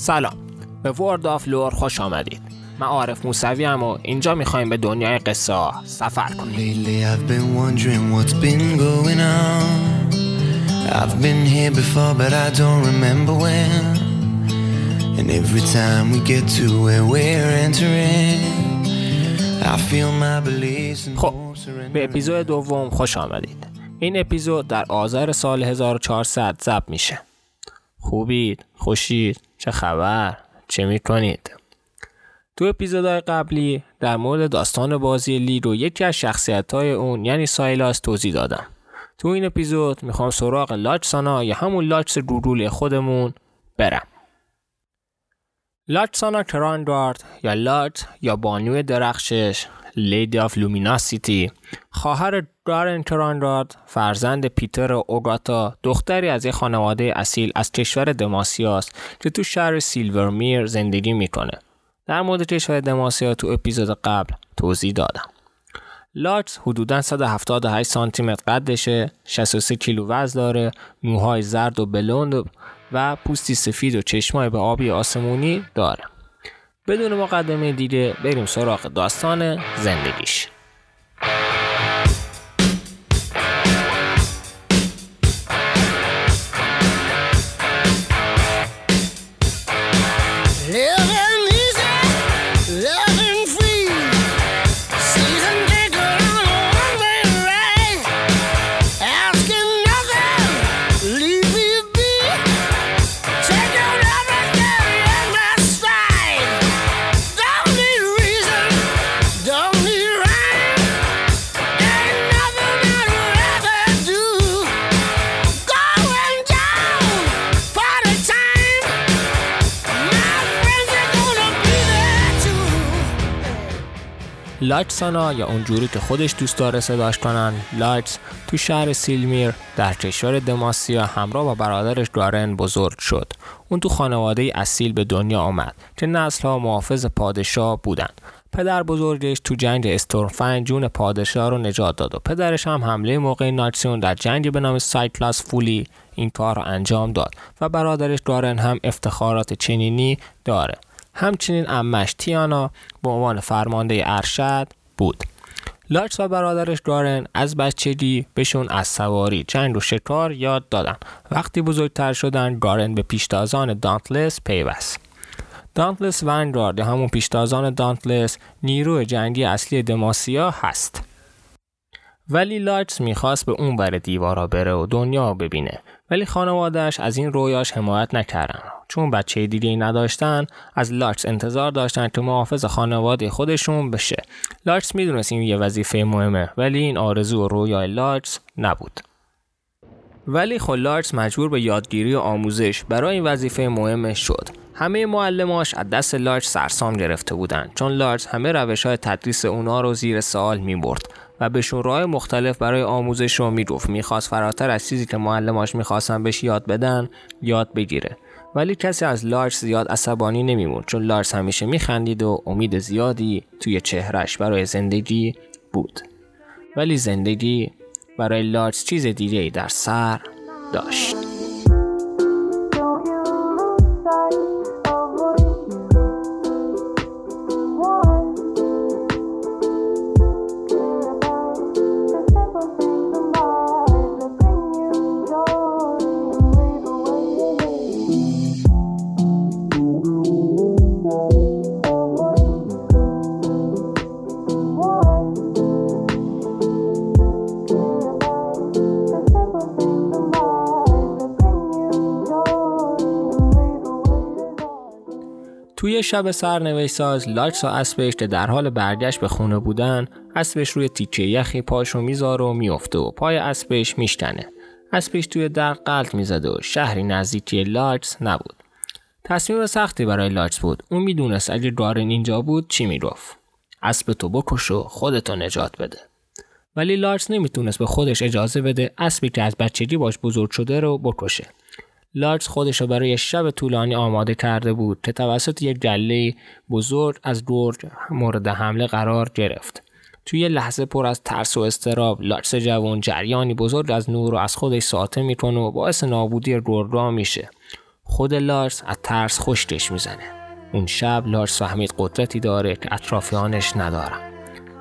سلام. به وارد آف لور خوش آمدید. من عارف موسوی هم و اینجا می‌خوایم به دنیای قصه ها سفر کنیم. خب به اپیزود دوم خوش آمدید. این اپیزود در آزار سال 1400 ضبط میشه. خوبید خوشید چه خبر چه می‌کنید؟ تو اپیزودهای قبلی در مورد داستان بازی لی رو یکی از شخصیت های اون یعنی سایلاس توضیح دادم. تو این اپیزود می‌خوام سراغ لاچسانا یا همون لاچس رورول خودمون برم. لاچسانا کراندارد یا لات یا بانوی درخشش لیدی آف لومیناسیتی خواهر دارن کراندارد فرزند پیتر اوگاتا دختری از یک خانواده اصیل از کشور دماسیاست که تو شهر سیلورمیر زندگی می‌کنه. در مورد کشور دماسیا تو اپیزود قبل توضیح دادم. لاکس حدودا 178 سانتی متر قدشه 63 کیلو وزن داره موهای زرد و بلوند پوستی سفید و چشمای به آبی آسمونی داره بدون مقدمه دیگه بریم سراغ داستان زندگیش. لاکسانا یا اونجوری که خودش دوست داره صداش کنن. لاکس تو شهر سیلمیر در کشور دماسیا همراه با برادرش گارن بزرگ شد. اون تو خانواده اصیل به دنیا آمد که نسل ها محافظ پادشاه بودن. پدر بزرگش تو جنگ استورفن جون پادشاه رو نجات داد و پدرش هم حمله موقع ناکسیون در جنگی به نام سایکلاس فولی این کار رو انجام داد و برادرش گارن هم افتخارات چنینی داره. همچنین امش تیانا به عنوان فرمانده ارشد بود. لاکس و برادرش گارن از بچگی بهشون از سواری جنگ و شکار یاد دادن. وقتی بزرگتر شدن گارن به پیشتازان دانتلس پیوست. دانتلس ونگارد همون پیشتازان دانتلس نیروی جنگی اصلی دماسیا هست. ولی لاکس می‌خواست به اون بر دیوارا بره و دنیا رو ببینه. ولی خانوادهش از این رویاش حمایت نکردن. چون بچه دیگه نداشتن از لاکس انتظار داشتن که محافظ خانواده خودشون بشه. لاکس می‌دونست این یه وظیفه مهمه ولی این آرزو و رویای لاکس نبود. ولی خب لاکس مجبور به یادگیری و آموزش برای این وظیفه مهمش شد. همه معلماش از دست لاکس سرسام گرفته بودن چون لاکس همه روش های تدریس اونا رو زیر سوال می برد و بهشون راه مختلف برای آموزش رو می‌گفت. می‌خواست فراتر از چیزی که معلماش می‌خواستن بهش یاد بدن یاد بگیره. ولی کسی از لارس زیاد عصبانی نمیمون چون لارس همیشه میخندید و امید زیادی توی چهرش برای زندگی بود. ولی زندگی برای لارس چیز دیگه ای در سر داشت. توی شب سرنوشت ساز لاکس و اسبش در حال برگشت به خونه بودن اسبش روی تیکه یخی پاشو می‌ذاره و میفته و پای اسبش میشکنه. اسبش توی درد غلت می‌زده و شهری نزدیکی لاکس نبود. تصمیم سختی برای لاکس بود. اون می‌دونست اگه گارن اینجا بود چی می‌گفت. اسب تو بکش و خودتو نجات بده. ولی لاکس نمی‌تونست به خودش اجازه بده اسبی که از بچگی باش بزرگ شده رو بکشه. لاکس خودش رو برای شب طولانی آماده کرده بود که توسط یک گله بزرگ از گرگ مورد حمله قرار گرفت. توی لحظه پر از ترس و استراب لاکس جوان جریانی بزرگ از نور رو از خودش ساطع می‌کنه و باعث نابودی گرگا میشه. خود لارس از ترس خشکش می‌زنه اون شب لارس فهمید قدرتی داره که اطرافیانش ندارن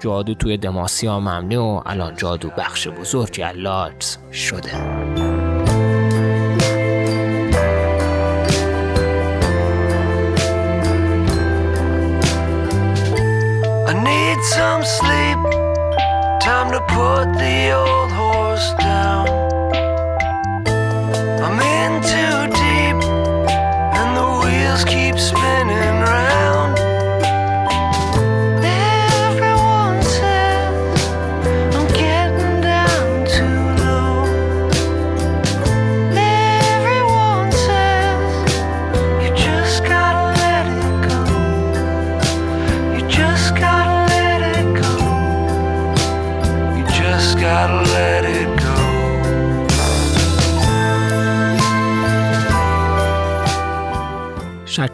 جادو توی دماسیا ممنوع و الان جادو بخش بزرگی از لارس شده some sleep. Time to put the old horse down. I'm in too deep, and the wheels keep spinning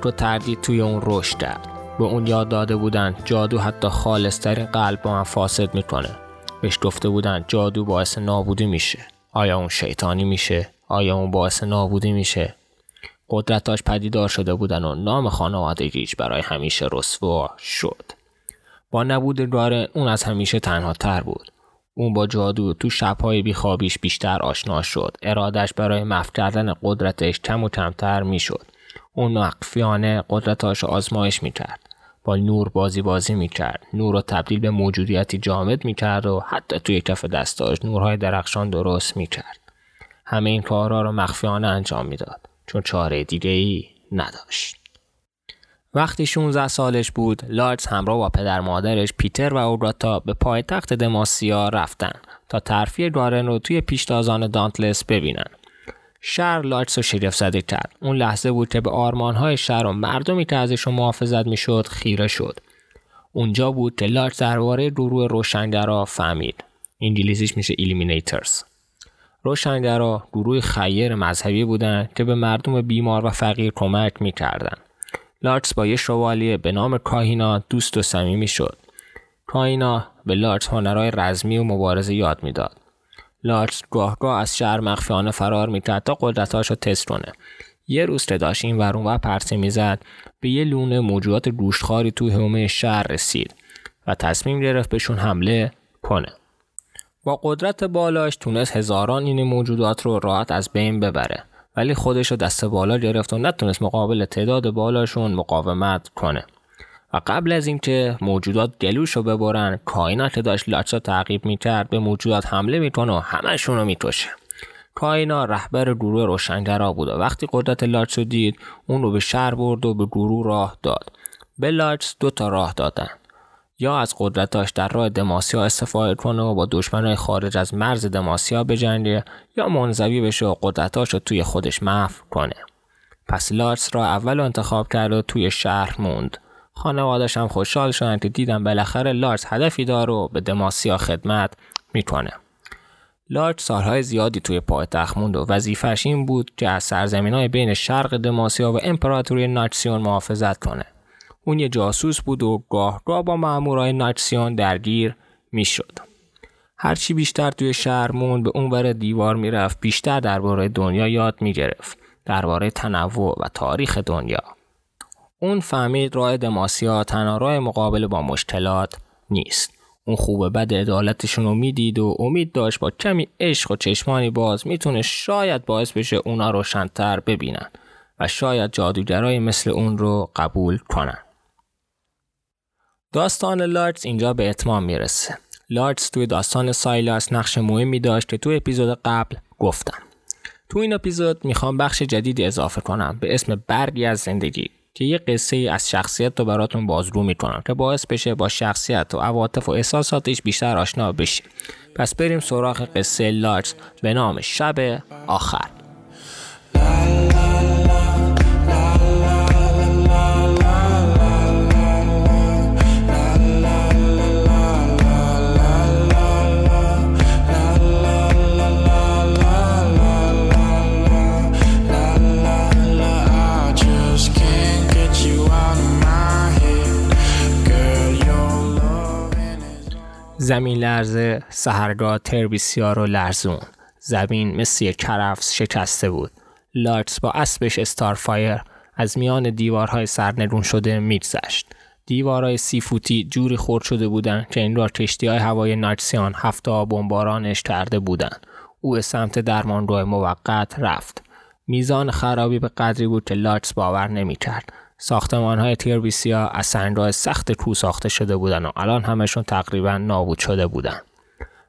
شک و تردید توی اون رشد کرد. به اون یاد داده بودن جادو حتی خالصترین قلب با هم فاسد می‌کنه. بهش گفته بودن جادو باعث نابودی میشه. آیا اون شیطانی میشه؟ آیا اون باعث نابودی میشه؟ قدرتاش پدیدار شده بودن و نام خانوادگیش برای همیشه رسوا شد. با نبود داره اون از همیشه تنها تر بود. اون با جادو تو شبهای بیخوابیش بیشتر آشنا شد. ارادش برای محو کردن قدرتش کم و کمتر می‌شد. اون مخفیانه قدرتاش رو آزمایش می‌کرد. با نور بازی بازی می‌کرد. نور رو تبدیل به موجودیتی جامد می‌کرد و حتی توی کف دستاش نورهای درخشان درست می‌کرد. همه این کارها رو مخفیانه انجام می‌داد. چون چاره دیگه ای نداشت. وقتی 16 سالش بود لارتس همراه با پدر مادرش پیتر و اوراتا به پایتخت دماسیا رفتن تا ترفیع گارن رو توی پیشتازان دانتلس ببینن. شهر لارتس رو شگفت زده کرد اون لحظه بود که به آرمانهای شهر و مردمی که ازش محافظت می‌شد خیره شد. اونجا بود که لارتس درباره گروه روشنگرا فهمید. انگلیسیش میشه ایلیمینیترز روشنگرا گروه خیر مذهبی بودند که به مردم بیمار و فقیر کمک می‌کردند لارتس با یه شوالیه به نام کاهینا دوست و صمیمی شد. کاهینا به لارتس هنرهای رزمی و مبارزه یاد می‌داد. لارتس گاهگاه از شهر مخفیانه فرار می‌کرد تا قدرتاش رو تست کنه. یه روز که داشت این ورون و پرسه می‌زد به یه لونه موجودات گوشتخواری تو حومه شهر رسید و تصمیم گرفت بهشون حمله کنه. با قدرت بالاش تونست هزاران این موجودات رو راحت از بین ببره ولی خودش رو دست بالا گرفت و نتونست مقابل تعداد بالاشون مقاومت کنه. و قبل از اینکه موجودات گلوش رو ببرن کائنات داشت لاچا تعقیب می‌کرد به موجودات حمله می‌کنه و همشون رو می‌کشه. کاینا رهبر گروه روشنگرا بود و وقتی قدرت لارچ دید اون رو به شهر برد و به گروه راه داد. به لارچ دو تا راه دادن. یا از قدرتاش در راه دماسیا استفاده کنه و با دشمنای خارج از مرز دماسیا بجنگه یا منزوی بشه و قدرتاش رو توی خودش محو کنه. پس لارس را اول انتخاب کرد و توی شهر موند. خانوادش هم خوشحال شدن که دیدن بالاخره لارس هدفی داره و به دماسیا خدمت می‌کنه لارد سالهای زیادی توی پایتخت موند و وظیفش این بود که از سرزمین های بین شرق دماسیا و امپراتوری ناچسیون محافظت کنه. اون یه جاسوس بود و گاه گاه با مامورای ناچسیون درگیر می‌شد. هرچی بیشتر توی شهر موند به اونور دیوار می‌رفت بیشتر درباره دنیا یاد می‌گرفت. درباره تنوع و تاریخ دنیا. اون فهمید راه دماسیا تنها راه مقابله با مشکلات نیست. اون خوب بد عدالتشون رو می‌دید و امید داشت با کمی عشق و چشمانی باز می‌تونه شاید باعث بشه اونا روشنتر ببینن و شاید جادوگرای مثل اون رو قبول کنن. داستان لارتس اینجا به اتمام می‌رسه. لارتس توی داستان سایلاس نقش مهمی داشت که توی اپیزود قبل گفتم. تو این اپیزود می‌خوام بخش جدیدی اضافه کنم به اسم برگی از زندگی که یه قصه ای از شخصیت رو براتون بازرو می‌کنم که باعث بشه با شخصیت و عواطف و احساساتش بیشتر آشنا بشیم پس بریم سراغ قصه لارس به نام شب آخر. زمین لرزه سهرگاه تربیسیا رو لرزون زمین مثل یک کرفس شکسته بود لارتس با اسبش استارفایر از میان دیوارهای سرنگون شده میگذشت. دیوارهای سی فوتی جوری خورد شده بودند که این را کشتی های هوای نایتسیان هفته بمبارانش کرده بودند. او به سمت درمانگاه موقت رفت. میزان خرابی به قدری بود که لارتس باور نمی‌کرد. ساختمان های تیربیسیا از سنگراه سخت کو ساخته شده بودند و الان همشون تقریبا نابود شده بودند.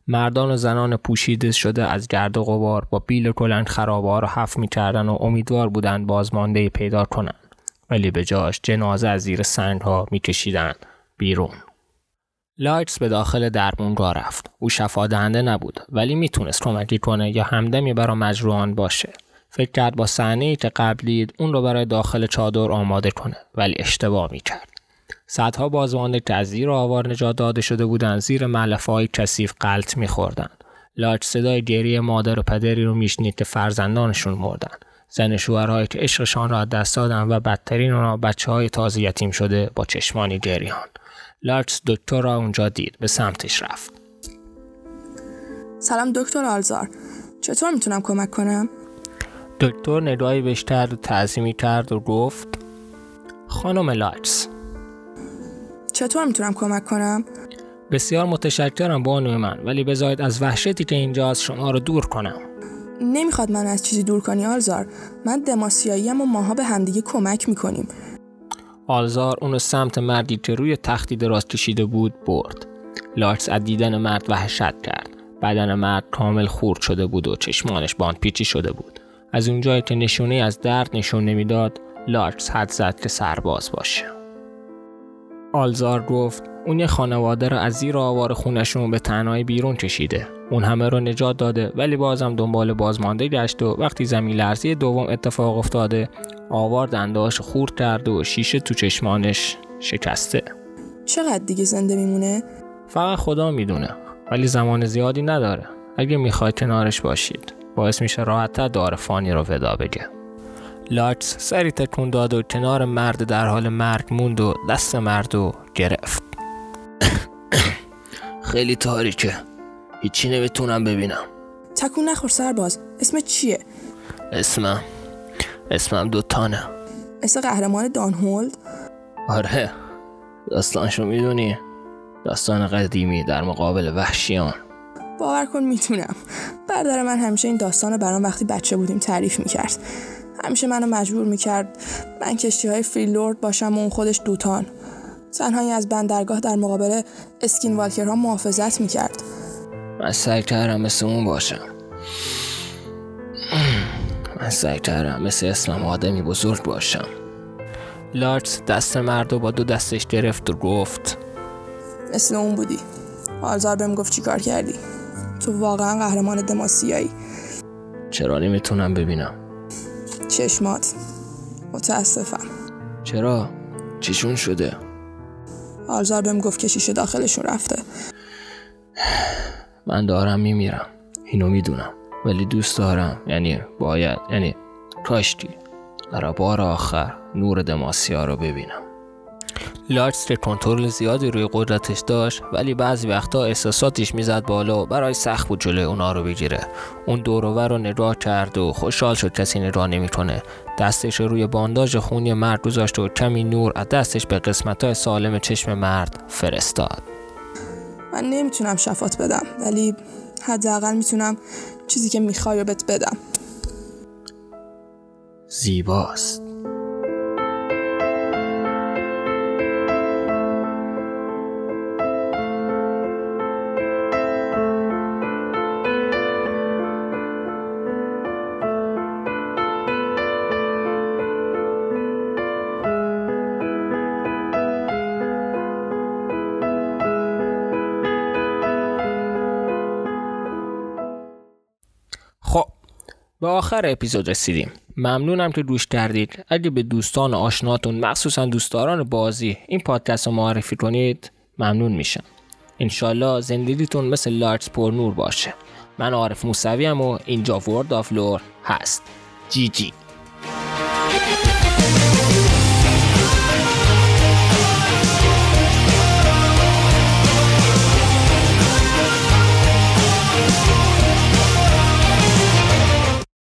مردان و زنان پوشیده شده از گرد و غبار با بیل کلنگ خرابه ها را حف می‌کردند و امیدوار بودند بازمانده پیدا کنند. ولی به جاش جنازه از زیر سنگ ها میکشیدند بیرون. لایتس به داخل درمونگاه رفت. او شفادهنده نبود ولی می‌تونست کمکی کنه یا همدمی برای مجروحان باشه. فکر کرد با صحنه که قبلید اون رو برای داخل چادر آماده کنه ولی اشتباه می‌کرد. صدها بازمانده که از زیر آوار نجات داده شده بودند زیر معلفه های کثیف قلط میخوردند. لایتس صدای گریه مادر و پدری رو میشنید که فرزندانشون مردن. زن شوهرهایی که عشقشان را دست دادن و بدترین اونا بچه های تازه یتیم شده با چشمانی گریان. لارتس دکتر را اونجا دید به سمتش رفت سلام دکتر آلزار چطور می‌تونم کمک کنم؟ دکتر نگاهی بهش کرد و تعظیمی کرد و گفت خانم لارتس چطور می‌تونم کمک کنم؟ بسیار متشکرم بانوی من ولی بذارید از وحشتی که اینجاست شما رو دور کنم. نمی‌خواد من از چیزی دور کنی آلزار. من دماسیاییم و ماها به همدیگه کمک می‌کنیم. آلزار اونو سمت مردی که روی تختی دراز کشیده بود برد. لارتس از دیدن مرد وحشت کرد. بدن مرد کامل خورد شده بود و چشمانش باند پیچی شده بود. از اونجایی که نشونه از درد نشون نمی‌داد لارتس حد زد که سرباز باشه. آلزار گفت اون یه خانواده رو از زیر آوار خونشون به تنهایی بیرون کشیده. اون همه رو نجات داده ولی بازم دنبال بازمانده گشت و وقتی زمین لرزی دوم اتفاق افتاده آوار دندهاش خورد کرده و شیشه تو چشمانش شکسته. چقدر دیگه زنده میمونه؟ فقط خدا می‌دونه ولی زمان زیادی نداره. اگه می‌خواید کنارش باشید. باعث میشه راحتتر دار فانی رو ودا بگه. لارتس سری تکون داد و کنار مرد در حال مرگ موند و دست مرد رو گرفت. خیلی تاریکه. هیچی نمی‌تونم ببینم. تکون نخور سرباز اسم چیه؟ اسمم. اسمم دوتانه. اسم قهرمان دانهولد؟ آره. داستانشو می‌دونی. داستان قدیمی در مقابل وحشیان. باور کن می‌تونم. برادر من همیشه این داستان رو برام وقتی بچه بودیم تعریف می‌کرد. همیشه منو مجبور می‌کرد من کشتی های فریلورد باشم و اون خودش دوتان. زنهایی از بندرگاه در مقابل اسکین والکرها محافظت می‌کرد. من سعی کردم مثل اون باشم. من سعی کردم مثل اسمم آدمی بزرگ باشم. لارتس دست مرد رو با دو دستش گرفت و گفت مثل اون بودی. آلزار بهم گفت چیکار کردی؟ تو واقعا قهرمان دماسیایی. چرا نمی‌تونم ببینم؟ چشمات. متاسفم. چرا؟ چیشون شده؟ آلزار بهم گفت که شیشه داخلشون رفته. من دارم میمیرم. اینو می‌دونم. ولی دوست دارم. یعنی باید یعنی کاشتی برای بار آخر نور دماسیا رو ببینم. لارتس که کنترل زیادی روی قدرتش داشت ولی بعضی وقتا احساساتش می‌زد بالا و برای سخت بود جلوی اونا رو بگیره. اون دورور رو نگاه کرد و خوشحال شد کسی نگاه نمی‌کنه. دستش رو روی بانداژ خونی مرد گذاشت و کمی نور از دستش به قسمت های سالم چشم مرد فرستاد. من نمی‌تونم شفات بدم ولی حداقل می‌تونم چیزی که می‌خوای رو بهت بدم. زیباست. به آخر اپیزود رسیدیم. ممنونم که گوش کردید. اگه به دوستان و آشناتون مخصوصا دوستداران بازی این پادکست رو معرفی کنید ممنون میشم. انشالله زندگیتون مثل لاکس پر نور باشه. من عارف موسوی و اینجا World of Lore هست. GG.